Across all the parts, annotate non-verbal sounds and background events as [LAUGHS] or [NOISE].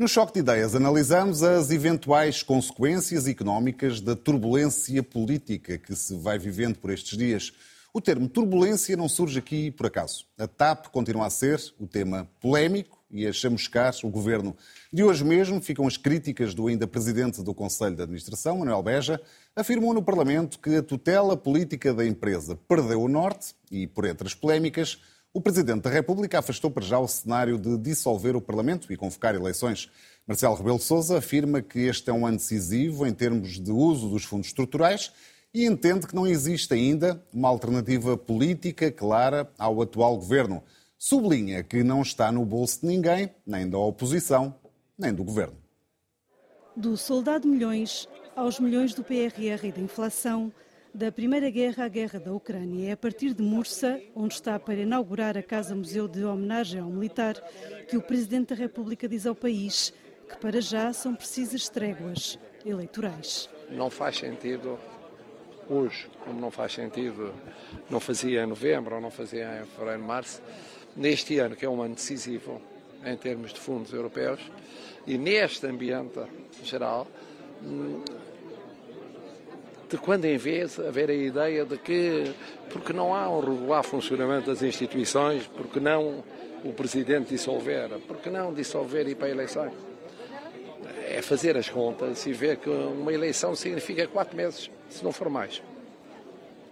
No Choque de Ideias analisamos as eventuais consequências económicas da turbulência política que se vai vivendo por estes dias. O termo turbulência não surge aqui por acaso. A TAP continua a ser o tema polémico e a chamuscar o governo. De hoje mesmo ficam as críticas do ainda presidente do Conselho de Administração, Manuel Beja, afirmou no Parlamento que a tutela política da empresa perdeu o norte e, por entre as polémicas, o Presidente da República afastou para já o cenário de dissolver o Parlamento e convocar eleições. Marcelo Rebelo de Sousa afirma que este é um ano decisivo em termos de uso dos fundos estruturais e entende que não existe ainda uma alternativa política clara ao atual governo. Sublinha que não está no bolso de ninguém, nem da oposição, nem do governo. Do soldado milhões aos milhões do PRR e da inflação, da Primeira Guerra à Guerra da Ucrânia. É a partir de Mursa, onde está para inaugurar a Casa Museu de Homenagem ao Militar, que o Presidente da República diz ao país que para já são precisas tréguas eleitorais. Não faz sentido hoje, como não faz sentido, não fazia em novembro ou não fazia em fevereiro, março, neste ano, que é um ano decisivo em termos de fundos europeus, e neste ambiente geral, de quando em vez haver a ideia de que, porque não há um regular funcionamento das instituições, porque não o Presidente dissolver, porque não dissolver e ir para a eleição? É fazer as contas e ver que uma eleição significa quatro meses, se não for mais,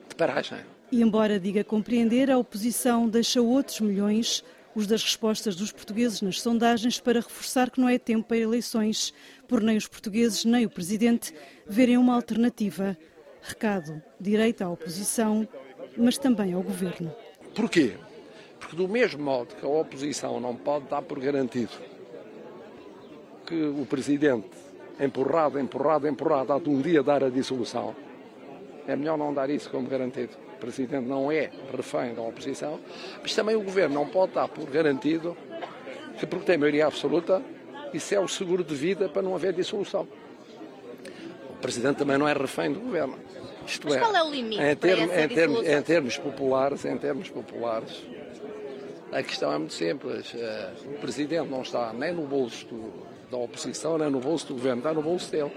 de paragem. E embora diga compreender, a oposição deixa outros milhões, os das respostas dos portugueses nas sondagens, para reforçar que não é tempo para eleições, por nem os portugueses nem o Presidente verem uma alternativa. Recado direito à oposição, mas também ao governo. Porquê? Porque, do mesmo modo que a oposição não pode dar por garantido que o Presidente, empurrado, empurrado, empurrado, há um dia dar a dissolução, é melhor não dar isso como garantido. O Presidente não é refém da oposição, mas também o Governo não pode dar por garantido que, porque tem maioria absoluta, isso é o seguro de vida para não haver dissolução. O Presidente também não é refém do Governo. Isto Mas é, qual é o limite em, termos, em, termos, em termos populares, em termos populares, a questão é muito simples. Eh, o Presidente não está nem no bolso do, da oposição, nem no bolso do Governo, está no bolso dele.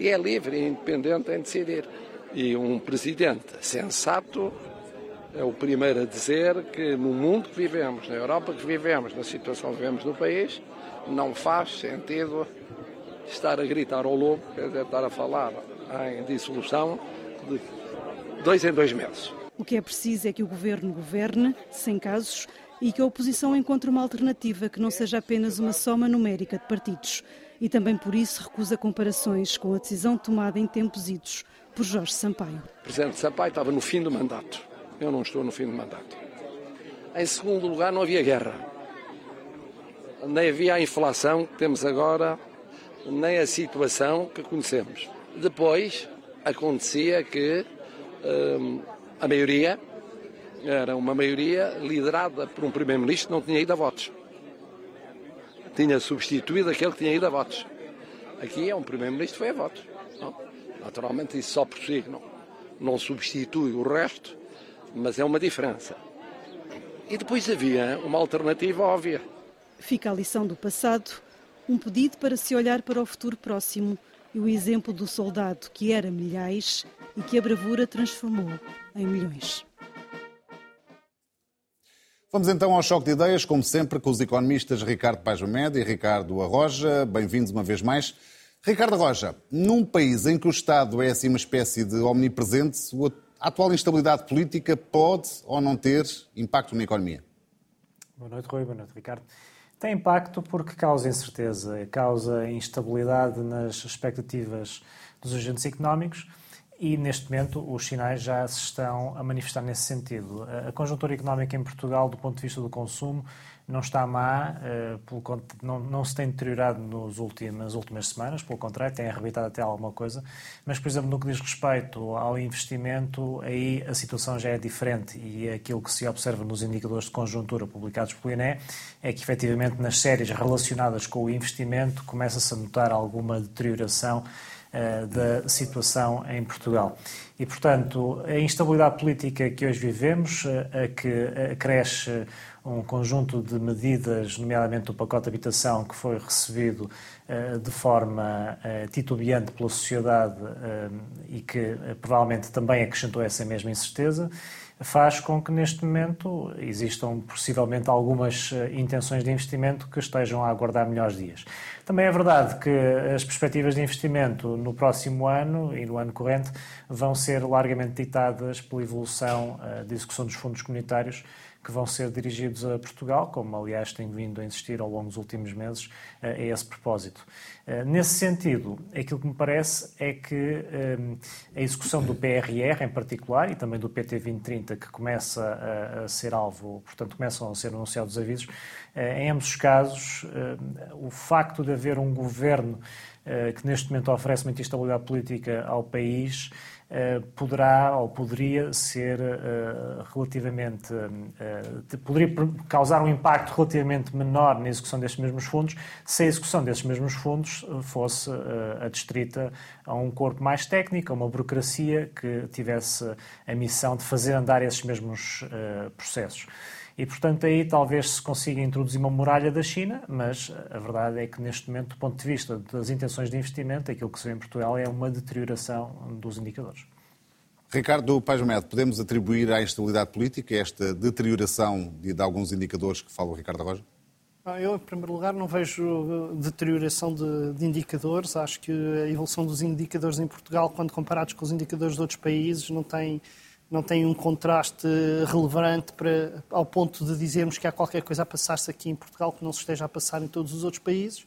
E é livre e independente em decidir. E um Presidente sensato é o primeiro a dizer que no mundo que vivemos, na Europa que vivemos, na situação que vivemos no país, não faz sentido estar a gritar ao lobo, quer dizer, estar a falar em dissolução de dois em dois meses. O que é preciso é que o governo governe, sem casos, e que a oposição encontre uma alternativa que não seja apenas uma soma numérica de partidos. E também por isso recusa comparações com a decisão tomada em tempos idos por Jorge Sampaio. O Presidente Sampaio estava no fim do mandato. Eu não estou no fim do mandato. Em segundo lugar, não havia guerra nem havia a inflação que temos agora, nem a situação que conhecemos. Depois acontecia que hum, a maioria era uma maioria liderada por um primeiro-ministro que não tinha ido a votos. Tinha substituído aquele que tinha ido a votos. Aqui é um primeiro-ministro que foi a votos. Não? Naturalmente isso só por si não, não substitui o resto, mas é uma diferença. E depois havia uma alternativa óbvia Fica a lição do passado, um pedido para se olhar para o futuro próximo e o exemplo do soldado que era milhares e que a bravura transformou em milhões. Vamos então ao choque de ideias, como sempre, com os economistas Ricardo Pajomed e Ricardo Arroja. Bem-vindos uma vez mais. Ricardo Arroja, num país em que o Estado é assim uma espécie de omnipresente, a atual instabilidade política pode ou não ter impacto na economia? Boa noite, Rui. Boa noite, Ricardo. Tem impacto porque causa incerteza, causa instabilidade nas expectativas dos agentes económicos e, neste momento, os sinais já se estão a manifestar nesse sentido. A conjuntura económica em Portugal, do ponto de vista do consumo, não está má, eh, não, não se tem deteriorado nos últimos, nas últimas semanas, pelo contrário, tem arrebitado até alguma coisa. Mas, por exemplo, no que diz respeito ao investimento, aí a situação já é diferente e aquilo que se observa nos indicadores de conjuntura publicados pelo INE é que, efetivamente, nas séries relacionadas com o investimento, começa-se a notar alguma deterioração da situação em Portugal. E, portanto, a instabilidade política que hoje vivemos, a que cresce um conjunto de medidas, nomeadamente o pacote de habitação, que foi recebido uh, de forma uh, titubeante pela sociedade uh, e que provavelmente também acrescentou essa mesma incerteza, faz com que neste momento existam possivelmente algumas intenções de investimento que estejam a aguardar melhores dias. Também é verdade que as perspectivas de investimento no próximo ano e no ano corrente vão ser largamente ditadas pela evolução da execução dos fundos comunitários que vão ser dirigidos a Portugal, como aliás tenho vindo a insistir ao longo dos últimos meses eh, a esse propósito. Eh, nesse sentido, aquilo que me parece é que eh, a execução do PRR em particular e também do PT 2030, que começa a ser alvo, portanto, começam a ser anunciados avisos, em ambos os casos, o facto de haver um governo que neste momento oferece muita instabilidade política ao país eh, poderá ou poderia ser uh, relativamente poderia causar um impacto relativamente menor na execução destes mesmos fundos se a execução desses mesmos fundos fosse adstrita a um corpo mais técnico, a uma burocracia que tivesse a missão de fazer andar esses mesmos processos. E, portanto, aí talvez se consiga introduzir uma muralha da China, mas a verdade é que, neste momento, do ponto de vista das intenções de investimento, aquilo que se vê em Portugal é uma deterioração dos indicadores. Ricardo Pais Médio, podemos atribuir à instabilidade política esta deterioração de, de alguns indicadores que fala o Ricardo Roja? Eu, em primeiro lugar, não vejo deterioração de, de, indicadores. Acho que a evolução dos indicadores em Portugal, quando comparados com os indicadores de outros países, não tem não tem um contraste relevante para, ao ponto de dizermos que há qualquer coisa a passar-se aqui em Portugal que não se esteja a passar em todos os outros países.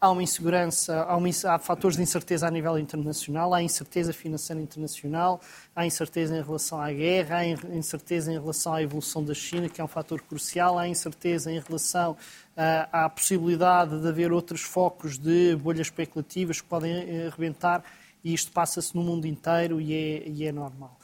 Há uma insegurança, há, uma, há fatores de incerteza a nível internacional, há incerteza financeira internacional, há incerteza em relação à guerra, há incerteza em relação à evolução da China, que é um fator crucial, há incerteza em relação uh, à possibilidade de haver outros focos de bolhas especulativas que podem arrebentar, e isto passa-se no mundo inteiro e é, e é normal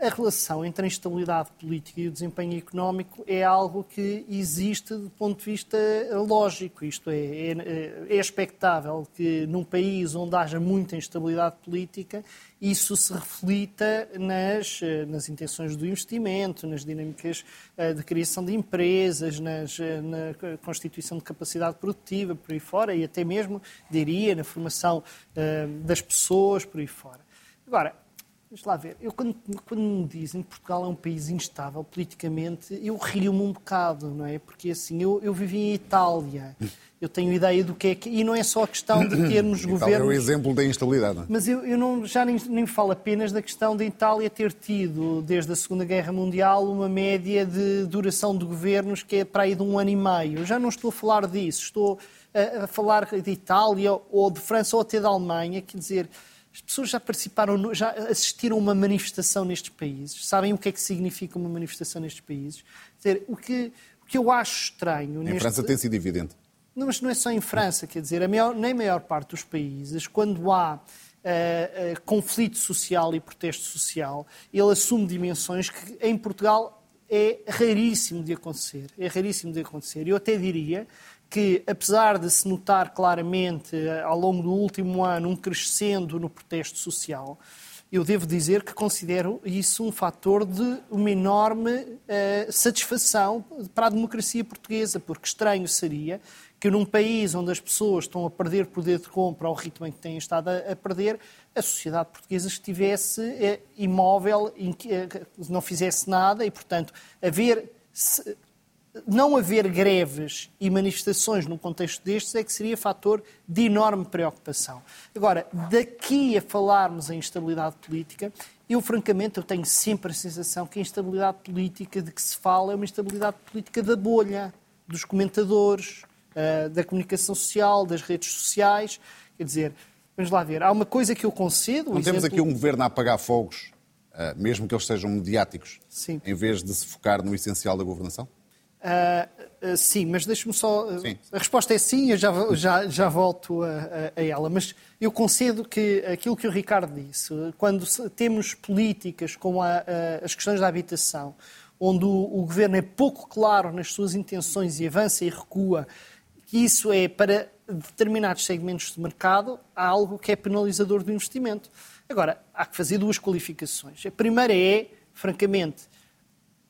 a relação entre a instabilidade política e o desempenho económico é algo que existe do ponto de vista lógico. Isto é, é, é expectável que num país onde haja muita instabilidade política, isso se reflita nas, nas intenções do investimento, nas dinâmicas eh, de criação de empresas, nas, eh, na constituição de capacidade produtiva, por aí fora, e até mesmo, diria, na formação uh, das pessoas, por aí fora. Agora, Vamos lá ver. Eu, quando, quando me dizem que Portugal é um país instável politicamente, eu rio-me um bocado, não é? Porque assim, eu, eu vivi em Itália, [LAUGHS] eu tenho ideia do que é que. E não é só a questão de termos [COUGHS] Itália governos. é o exemplo da instabilidade. Mas eu, eu não, já nem, nem falo apenas da questão da Itália ter tido, desde a Segunda Guerra Mundial, uma média de duração de governos que é para aí de um ano e meio. Eu já não estou a falar disso, estou a, a falar de Itália ou de França ou até da Alemanha, quer dizer as pessoas já participaram, já assistiram a uma manifestação nestes países, sabem o que é que significa uma manifestação nestes países. Quer dizer, o que, o que eu acho estranho. Em neste... França tem sido evidente. Não, mas não é só em França, quer dizer, a maior, nem a maior parte dos países, quando há uh, uh, conflito social e protesto social, ele assume dimensões que em Portugal é raríssimo de acontecer. É raríssimo de acontecer. Eu até diria que, apesar de se notar claramente eh, ao longo do último ano um crescendo no protesto social, eu devo dizer que considero isso um fator de uma enorme uh, satisfação para a democracia portuguesa, porque estranho seria que num país onde as pessoas estão a perder poder de compra ao ritmo em que têm estado a, a perder, a sociedade portuguesa estivesse uh, imóvel, in, uh, não fizesse nada e, portanto, haver não haver greves e manifestações num contexto destes é que seria fator de enorme preocupação. Agora, daqui a falarmos em instabilidade política, eu francamente eu tenho sempre a sensação que a instabilidade política de que se fala é uma instabilidade política da bolha, dos comentadores, eh, da comunicação social, das redes sociais. Quer dizer, vamos lá ver, há uma coisa que eu concedo. Não exemplo... temos aqui um governo a apagar fogos, eh, mesmo que eles sejam mediáticos, Sim. em vez de se focar no essencial da governação? Uh, uh, sim, mas deixe-me só. Uh, a resposta é sim, eu já, já, já volto a, a, a, ela. Mas eu concedo que aquilo que o Ricardo disse, quando temos políticas como a, as questões da habitação, onde o, o, governo é pouco claro nas suas intenções e avança e recua, que isso é para determinados segmentos de mercado algo que é penalizador do investimento. Agora, há que fazer duas qualificações. A primeira é, francamente,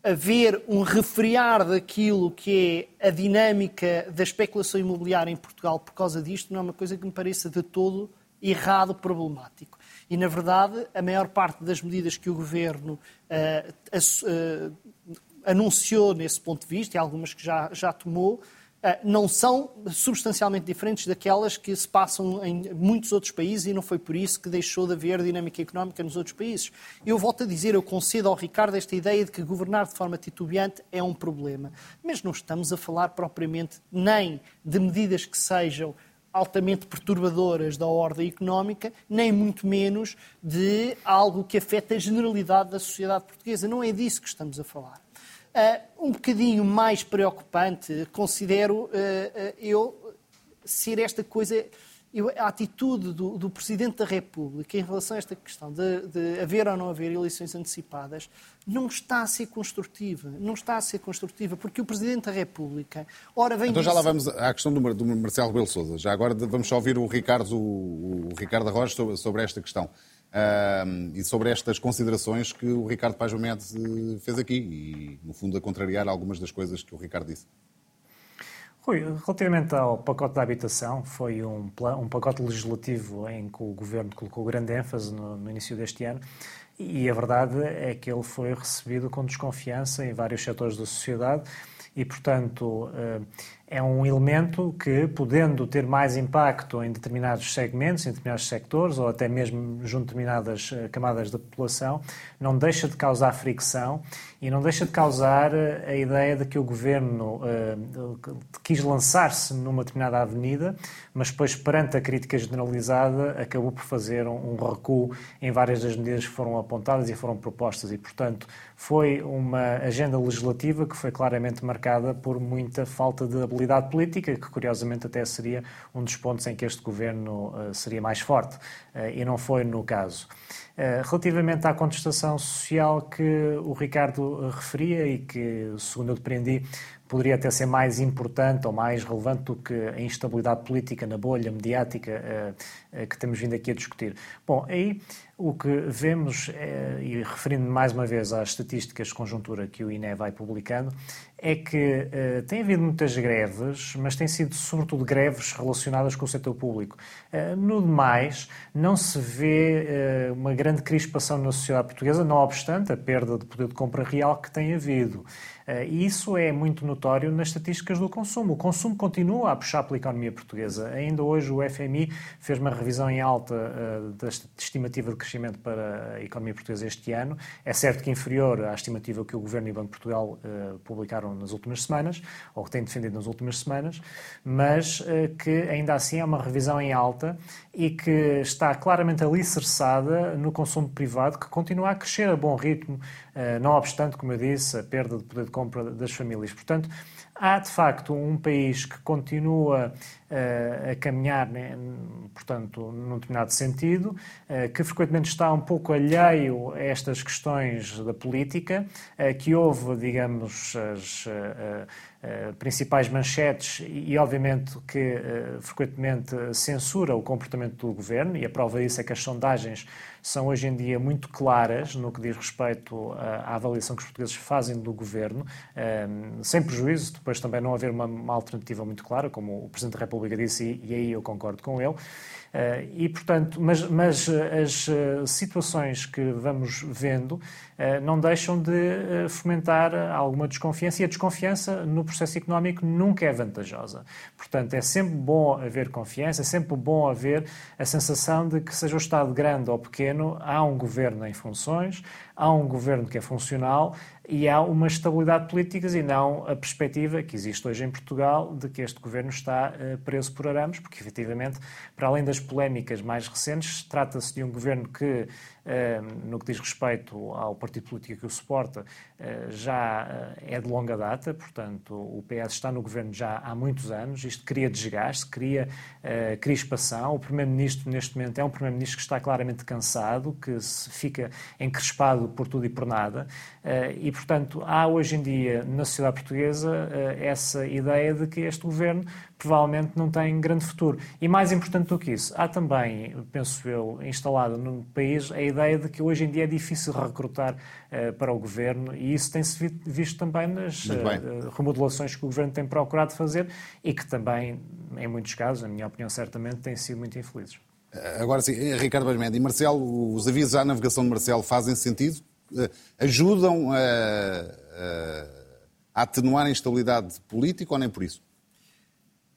haver um refriar daquilo que é a dinâmica da especulação imobiliária em Portugal por causa disto, não é uma coisa que me pareça de todo errado, problemático. E, na verdade, a maior parte das medidas que o Governo uh, uh, anunciou nesse ponto de vista, e algumas que já, já tomou, não são substancialmente diferentes daquelas que se passam em muitos outros países e não foi por isso que deixou de haver dinâmica económica nos outros países. Eu volto a dizer, eu concedo ao Ricardo esta ideia de que governar de forma titubeante é um problema. Mas não estamos a falar propriamente nem de medidas que sejam altamente perturbadoras da ordem económica, nem muito menos de algo que afeta a generalidade da sociedade portuguesa. Não é disso que estamos a falar. Uh, um bocadinho mais preocupante, considero uh, eu, ser esta coisa, eu, a atitude do, do, Presidente da República em relação a esta questão de, de, haver ou não haver eleições antecipadas, não está a ser construtiva. Não está a ser construtiva, porque o Presidente da República, ora vem... Então já lá vamos à questão do, do Marcelo Rebelo Sousa. Já agora vamos só ouvir o Ricardo, o, o Ricardo Arroz sobre, sobre esta questão uh, e sobre estas considerações que o Ricardo Paz Mendes eh, fez aqui e, no fundo, a contrariar algumas das coisas que o Ricardo disse. Rui, relativamente ao pacote da habitação, foi um, um pacote legislativo em que o Governo colocou grande ênfase no, no início deste ano e a verdade é que ele foi recebido com desconfiança em vários setores da sociedade e, portanto, eh, é um elemento que, podendo ter mais impacto em determinados segmentos, em determinados sectores, ou até mesmo junto de determinadas eh, camadas da população, não deixa de causar fricção e não deixa de causar eh, a ideia de que o governo uh, quis lançar-se numa determinada avenida, mas depois, perante a crítica generalizada, acabou por fazer um recuo em várias das medidas que foram apontadas e foram propostas. E, portanto, foi uma agenda legislativa que foi claramente marcada por muita falta de habilidade estabilidade política, que curiosamente até seria um dos pontos em que este governo uh, seria mais forte, uh, e não foi no caso. Uh, relativamente à contestação social que o Ricardo referia e que, segundo eu depreendi, poderia até ser mais importante ou mais relevante do que a instabilidade política na bolha mediática que temos vindo aqui a discutir. Bom, aí o que vemos, e referindo mais uma vez às estatísticas de conjuntura que o INE vai publicando, é que tem havido muitas greves, mas têm sido sobretudo greves relacionadas com o setor público. No demais, não se vê uma grande crispação na sociedade portuguesa, não obstante a perda de poder de compra real que tem havido. E isso é muito notório nas estatísticas do consumo. O consumo continua a puxar pela economia portuguesa. Ainda hoje o FMI fez uma revisão em alta da estimativa de crescimento para a economia portuguesa este ano. É certo que inferior à estimativa que o Governo e o Banco de Portugal publicaram nas últimas semanas, ou que têm defendido nas últimas semanas, mas eh, que ainda assim é uma revisão em alta e que está claramente alicerçada no consumo privado, que continua a crescer a bom ritmo, eh, não obstante, como eu disse, a perda de poder de compra das famílias. Portanto, há de facto um país que continua a caminhar, né, portanto, num determinado sentido, uh, que frequentemente está um pouco alheio a estas questões da política, uh, que houve, digamos, as principais manchetes e, obviamente, que frequentemente censura o comportamento do governo, e a prova disso é que as sondagens são hoje em dia muito claras no que diz respeito à avaliação que os portugueses fazem do governo, sem prejuízo, depois também não haver uma alternativa muito clara, como o Presidente da República disse, e, e aí eu concordo com ele. Uh, e, portanto, mas, mas as uh, situações que vamos vendo não deixam de fomentar alguma desconfiança e a desconfiança no processo económico nunca é vantajosa. Portanto, é sempre bom haver confiança, é sempre bom haver a sensação de que, seja o Estado grande ou pequeno, há um governo em funções, há um governo que é funcional e há uma estabilidade política e não a perspectiva que existe hoje em Portugal de que este governo está preso por arames, porque efetivamente, para além das polémicas mais recentes, trata-se de um governo que no que diz respeito ao partido político que o suporta, já é de longa data, portanto, o PS está no governo já há muitos anos, isto cria desgaste, cria crispação. O Primeiro-Ministro, neste momento, é um Primeiro-Ministro que está claramente cansado, que se fica encrespado por tudo e por nada, e, portanto, há hoje em dia na sociedade portuguesa essa ideia de que este governo provavelmente não tem grande futuro. E mais importante do que isso, há também, penso eu, instalada no país a ideia de que hoje em dia é difícil recrutar uh, para o governo e isso tem-se visto também nas uh, remodelações que o governo tem procurado fazer e que também, em muitos casos, na minha opinião, certamente, têm sido muito infelizes. Agora sim, Ricardo Basmedi e Marcelo, os avisos à navegação de Marcelo fazem sentido? Ajudam a, a atenuar a instabilidade política ou nem por isso?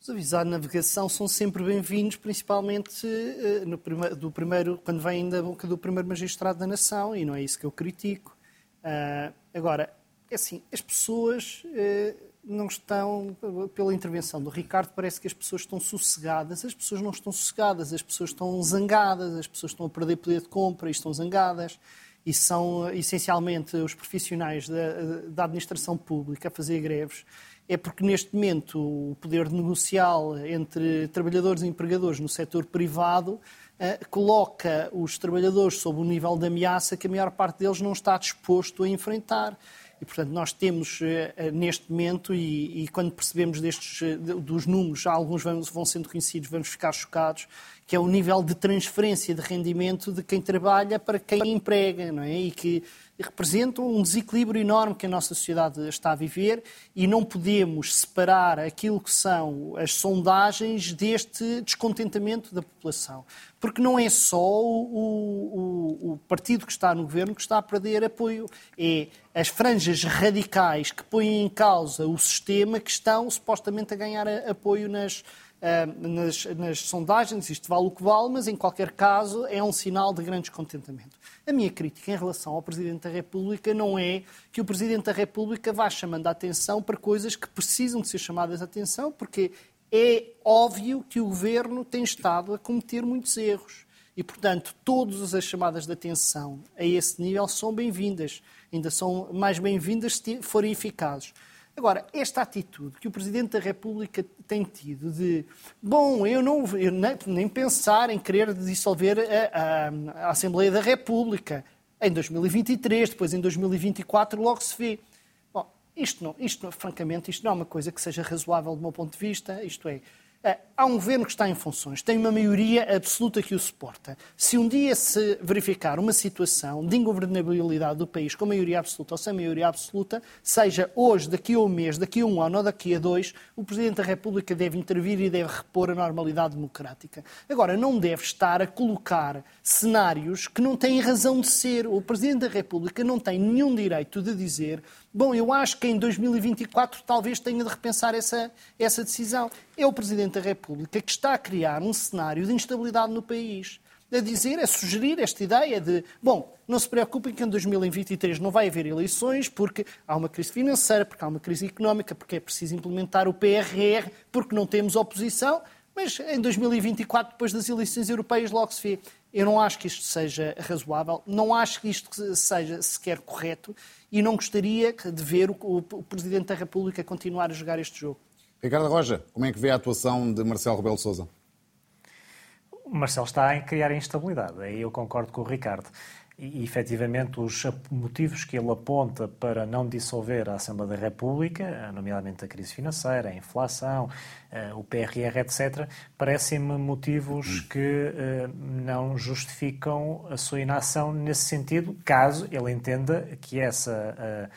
Os avisos à navegação são sempre bem-vindos, principalmente uh, no do primeiro, quando vêm da boca do primeiro magistrado da nação, e não é isso que eu critico. Uh, agora, é assim, as pessoas uh, não estão, pela intervenção do Ricardo, parece que as pessoas estão sossegadas. As pessoas não estão sossegadas, as pessoas estão zangadas, as pessoas estão a perder poder de compra e estão zangadas. E são essencialmente os profissionais da, da administração pública a fazer greves é porque neste momento o poder negocial entre trabalhadores e empregadores no setor privado uh, coloca os trabalhadores sob um nível de ameaça que a maior parte deles não está disposto a enfrentar. E, portanto, nós temos uh, neste momento, e, e, quando percebemos destes, dos números, alguns vão sendo conhecidos, vamos ficar chocados, que é o nível de transferência de rendimento de quem trabalha para quem emprega, não é? E que representam um desequilíbrio enorme que a nossa sociedade está a viver e não podemos separar aquilo que são as sondagens deste descontentamento da população. Porque não é só o, o, o partido que está no governo que está a perder apoio, é as franjas radicais que põem em causa o sistema que estão supostamente a ganhar apoio nas, nas, nas, sondagens, isto vale o que vale, mas em qualquer caso é um sinal de grande descontentamento. A minha crítica em relação ao Presidente da República não é que o Presidente da República vá chamando a atenção para coisas que precisam de ser chamadas a atenção, porque é óbvio que o Governo tem estado a cometer muitos erros. E, portanto, todas as chamadas de atenção a esse nível são bem-vindas. Ainda são mais bem-vindas se forem eficazes. Agora, esta atitude que o Presidente da República tem tido de, bom, eu não eu nem, nem pensar em querer dissolver a, a, a, Assembleia da República em 2023, depois em 2024 logo se vê. Bom, isto, não, isto francamente, isto não é uma coisa que seja razoável do meu ponto de vista, isto é, há um governo que está em funções, tem uma maioria absoluta que o suporta. Se um dia se verificar uma situação de ingovernabilidade do país com maioria absoluta ou sem maioria absoluta, seja hoje, daqui a um mês, daqui a um ano ou daqui a dois, o Presidente da República deve intervir e deve repor a normalidade democrática. Agora, não deve estar a colocar cenários que não têm razão de ser. O Presidente da República não tem nenhum direito de dizer Bom, eu acho que em 2024 talvez tenha de repensar essa, essa decisão. É o Presidente da República que está a criar um cenário de instabilidade no país. A dizer, a sugerir esta ideia de, bom, não se preocupem que em 2023 não vai haver eleições porque há uma crise financeira, porque há uma crise económica, porque é preciso implementar o PRR, porque não temos oposição, mas em 2024, depois das eleições europeias, logo se vê. Eu não acho que isto seja razoável, não acho que isto seja sequer correto e não gostaria de ver o, o, o Presidente da República continuar a jogar este jogo. Ricardo Roja, como é que vê a atuação de Marcelo Rebelo de Sousa? O Marcelo está a criar instabilidade, aí eu concordo com o Ricardo e, efetivamente, os motivos que ele aponta para não dissolver a Assembleia da República, nomeadamente a crise financeira, a inflação, eh, o PRR, etc., parecem-me motivos que eh, não justificam a sua inação nesse sentido, caso ele entenda que essa eh,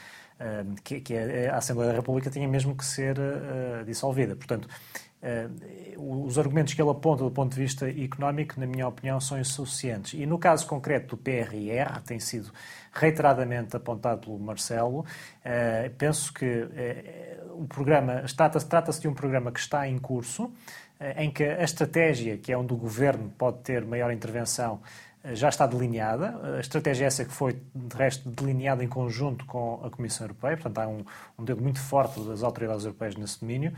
que, a Assembleia da República tinha mesmo que ser dissolvida. Portanto, os argumentos que ele aponta do ponto de vista económico, na minha opinião, são insuficientes. E no caso concreto do PRR, tem sido reiteradamente apontado pelo Marcelo, uh, penso que uh, o programa trata-se trata de um programa que está em curso, em que a estratégia, que é onde o governo pode ter maior intervenção, já está delineada. A estratégia é essa que foi, de resto, delineada em conjunto com a Comissão Europeia, portanto, há um, um dedo muito forte das autoridades europeias nesse domínio.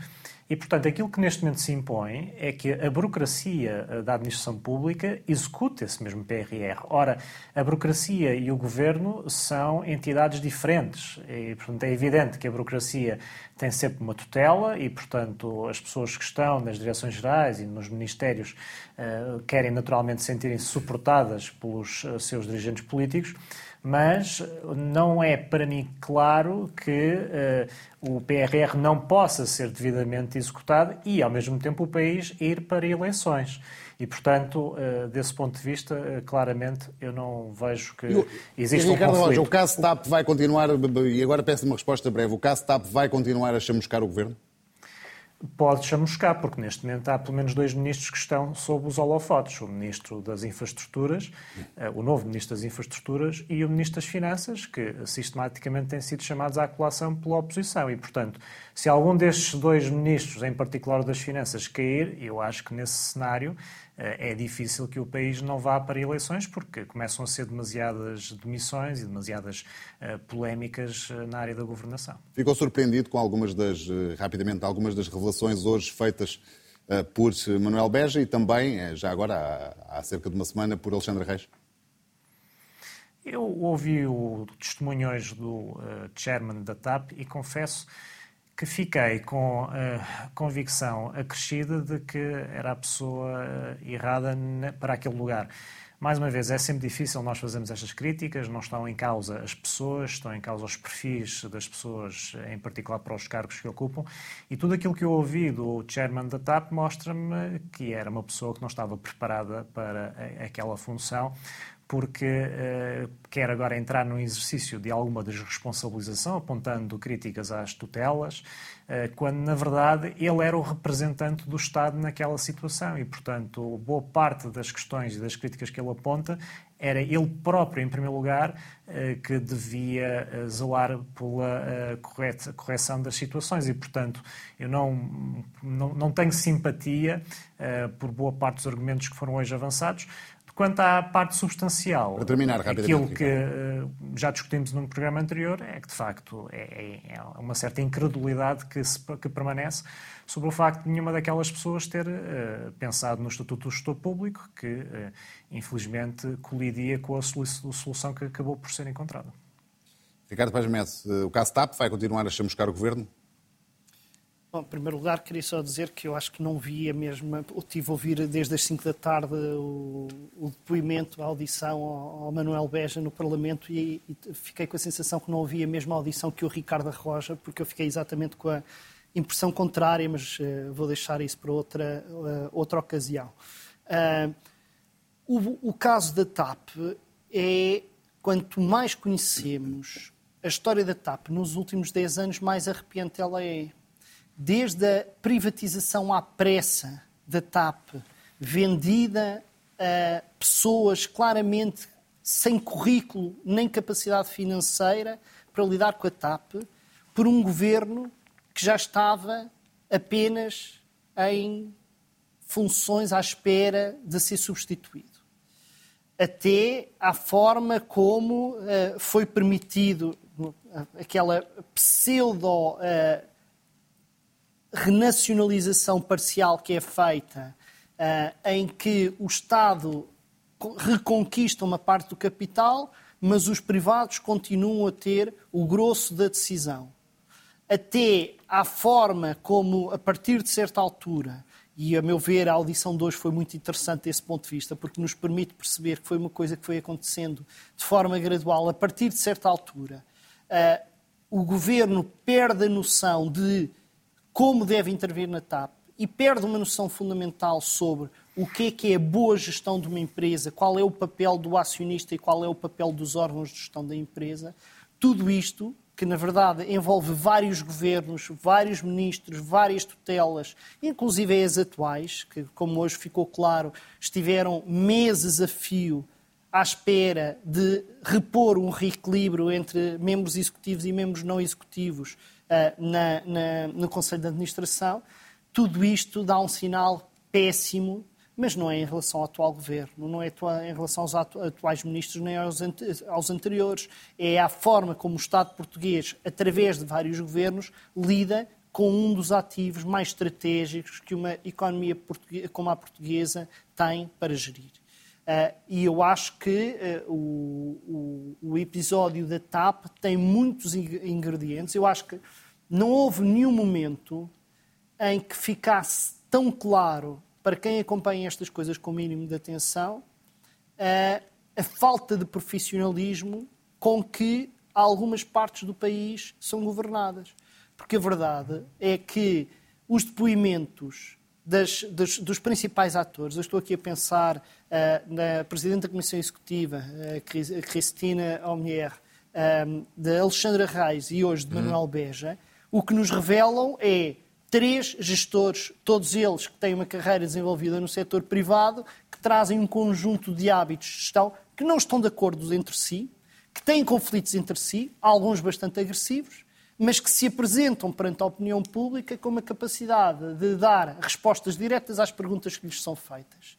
E, portanto, aquilo que neste momento se impõe é que a burocracia eh, da administração pública execute esse mesmo PRR. Ora, a burocracia e o governo são entidades diferentes e, portanto, é evidente que a burocracia tem sempre uma tutela e, portanto, as pessoas que estão nas direções gerais e nos ministérios uh, querem naturalmente sentirem-se suportadas pelos uh, seus dirigentes políticos mas não é para mim claro que uh, o PRR não possa ser devidamente executado e, ao mesmo tempo, o país ir para eleições. E, portanto, uh, desse ponto de vista, uh, claramente, eu não vejo que o, exista um conflito. Rocha, o caso TAP vai continuar, e agora peço uma resposta breve, o caso TAP vai continuar a chamuscar o Governo? Pode chamuscar, porque neste momento há pelo menos dois ministros que estão sob os holofotes. O ministro das Infraestruturas, eh, o novo ministro das Infraestruturas e o ministro das Finanças, que sistematicamente têm sido chamados à colação pela oposição. E, portanto, se algum destes dois ministros, em particular das Finanças, cair, eu acho que nesse cenário é difícil que o país não vá para eleições, porque começam a ser demasiadas demissões e demasiadas uh, polémicas uh, na área da governação. Ficou surpreendido com algumas das, uh, rapidamente, algumas das revelações hoje feitas por Manuel Beja e também, já agora, há, há cerca de uma semana, por Alexandre Reis? Eu ouvi o testemunho hoje do chairman da TAP e confesso que fiquei com a convicção acrescida de que era a pessoa errada para aquele lugar. Mais uma vez, é sempre difícil nós fazermos estas críticas, não estão em causa as pessoas, estão em causa os perfis das pessoas, em particular para os cargos que ocupam, e tudo aquilo que eu ouvi do chairman da TAP mostra-me que era uma pessoa que não estava preparada para aquela função, porque uh, quer agora entrar num exercício de alguma desresponsabilização, apontando críticas às tutelas, uh, quando na verdade ele era o representante do Estado naquela situação. E, portanto, boa parte das questões e das críticas que ele aponta era ele próprio, em primeiro lugar, uh, que devia zelar pela correção das situações. E, portanto, eu não, não, não tenho simpatia por boa parte dos argumentos que foram hoje avançados, Quanto à parte substancial, Para terminar, aquilo que uh, já discutimos num programa anterior é que, de facto, é, é, é uma certa incredulidade que, se, que, permanece sobre o facto de nenhuma daquelas pessoas ter uh, pensado no Estatuto do Gestor Público, que, uh, infelizmente, colidia com a solução que acabou por ser encontrada. Ricardo Paz o caso TAP vai continuar a chamuscar o Governo? Bom, em primeiro lugar, queria só dizer que eu acho que não vi a mesma. Eu tive a ouvir desde as 5 da tarde o, o depoimento, a audição ao, ao, Manuel Beja no Parlamento e, e, fiquei com a sensação que não ouvi a mesma audição que o Ricardo Roja, porque eu fiquei exatamente com a impressão contrária, mas uh, vou deixar isso para outra, uh, outra ocasião. Uh, o, o caso da TAP é, quanto mais conhecemos a história da TAP nos últimos 10 anos, mais arrepiante ela é desde a privatização à pressa da TAP, vendida a pessoas claramente sem currículo nem capacidade financeira para lidar com a TAP, por um governo que já estava apenas em funções à espera de ser substituído. Até à forma como uh, foi permitido aquela pseudo uh, renacionalização parcial que é feita, uh, em que o Estado reconquista uma parte do capital, mas os privados continuam a ter o grosso da decisão. Até à forma como, a partir de certa altura, e a meu ver a audição de hoje foi muito interessante desse ponto de vista, porque nos permite perceber que foi uma coisa que foi acontecendo de forma gradual, a partir de certa altura, uh, o governo perde a noção de como deve intervir na TAP e perde uma noção fundamental sobre o que é que é a boa gestão de uma empresa, qual é o papel do acionista e qual é o papel dos órgãos de gestão da empresa, tudo isto, que na verdade envolve vários governos, vários ministros, várias tutelas, inclusive as atuais, que, como hoje ficou claro, estiveram meses a fio à espera de repor um reequilíbrio entre membros executivos e membros não executivos na, na, no Conselho de Administração, tudo isto dá um sinal péssimo mas não é em relação ao atual governo, não é em relação aos atuais ministros nem aos, aos anteriores. É a forma como o Estado português, através de vários governos, lida com um dos ativos mais estratégicos que uma economia como a portuguesa tem para gerir. Uh, e eu acho que uh, o, o, o, episódio da TAP tem muitos ingredientes. Eu acho que não houve nenhum momento em que ficasse tão claro para quem acompanha estas coisas com o mínimo de atenção, a, a falta de profissionalismo com que algumas partes do país são governadas. Porque a verdade é que os depoimentos das, das, dos principais atores, eu estou aqui a pensar uh, na Presidente da Comissão Executiva, uh, Cristina Omier, um, de Alexandra Reis e hoje de uhum. Manuel Beja, o que nos revelam é três gestores, todos eles que têm uma carreira desenvolvida no setor privado, que trazem um conjunto de hábitos de gestão que não estão de acordo entre si, que têm conflitos entre si, alguns bastante agressivos, mas que se apresentam perante a opinião pública com uma capacidade de dar respostas diretas às perguntas que lhes são feitas.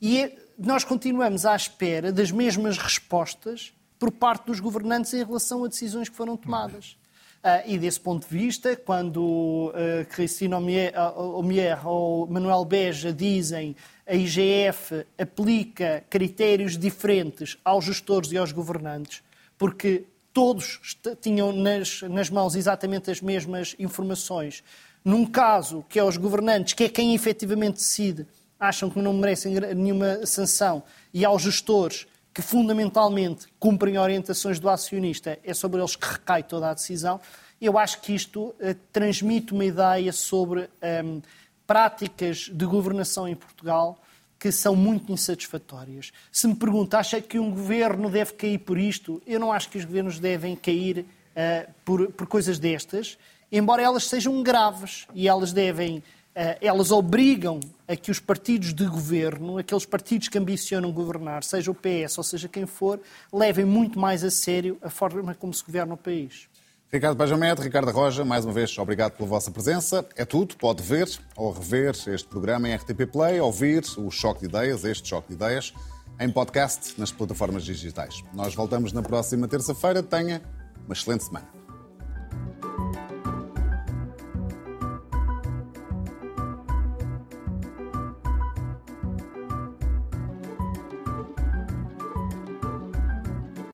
E é, nós continuamos à espera das mesmas respostas por parte dos governantes em relação a decisões que foram tomadas. Uh, e desse ponto de vista, quando uh, Cristina Omier ou Manuel Beja dizem a IGF aplica critérios diferentes aos gestores e aos governantes, porque todos tinham nas, nas mãos exatamente as mesmas informações. Num caso que é os governantes, que é quem efetivamente decide, acham que não merecem nenhuma sanção, e aos gestores, que fundamentalmente cumprem orientações do acionista, é sobre eles que recai toda a decisão. Eu acho que isto uh, transmite uma ideia sobre ehm, práticas de governação em Portugal que são muito insatisfatórias. Se me pergunta, acha que um governo deve cair por isto? Eu não acho que os governos devem cair uh, por, por coisas destas, embora elas sejam graves e elas devem eh, elas obrigam a que os partidos de governo, aqueles partidos que ambicionam governar, seja o PS ou seja quem for, levem muito mais a sério a forma como se governa o país. Ricardo Pajamed, Ricardo Roja, mais uma vez obrigado pela vossa presença. É tudo, pode ver ou rever este programa em RTP Play, ouvir o Choque de Ideias, este Choque de Ideias, em podcast nas plataformas digitais. Nós voltamos na próxima terça-feira. Tenha uma excelente semana.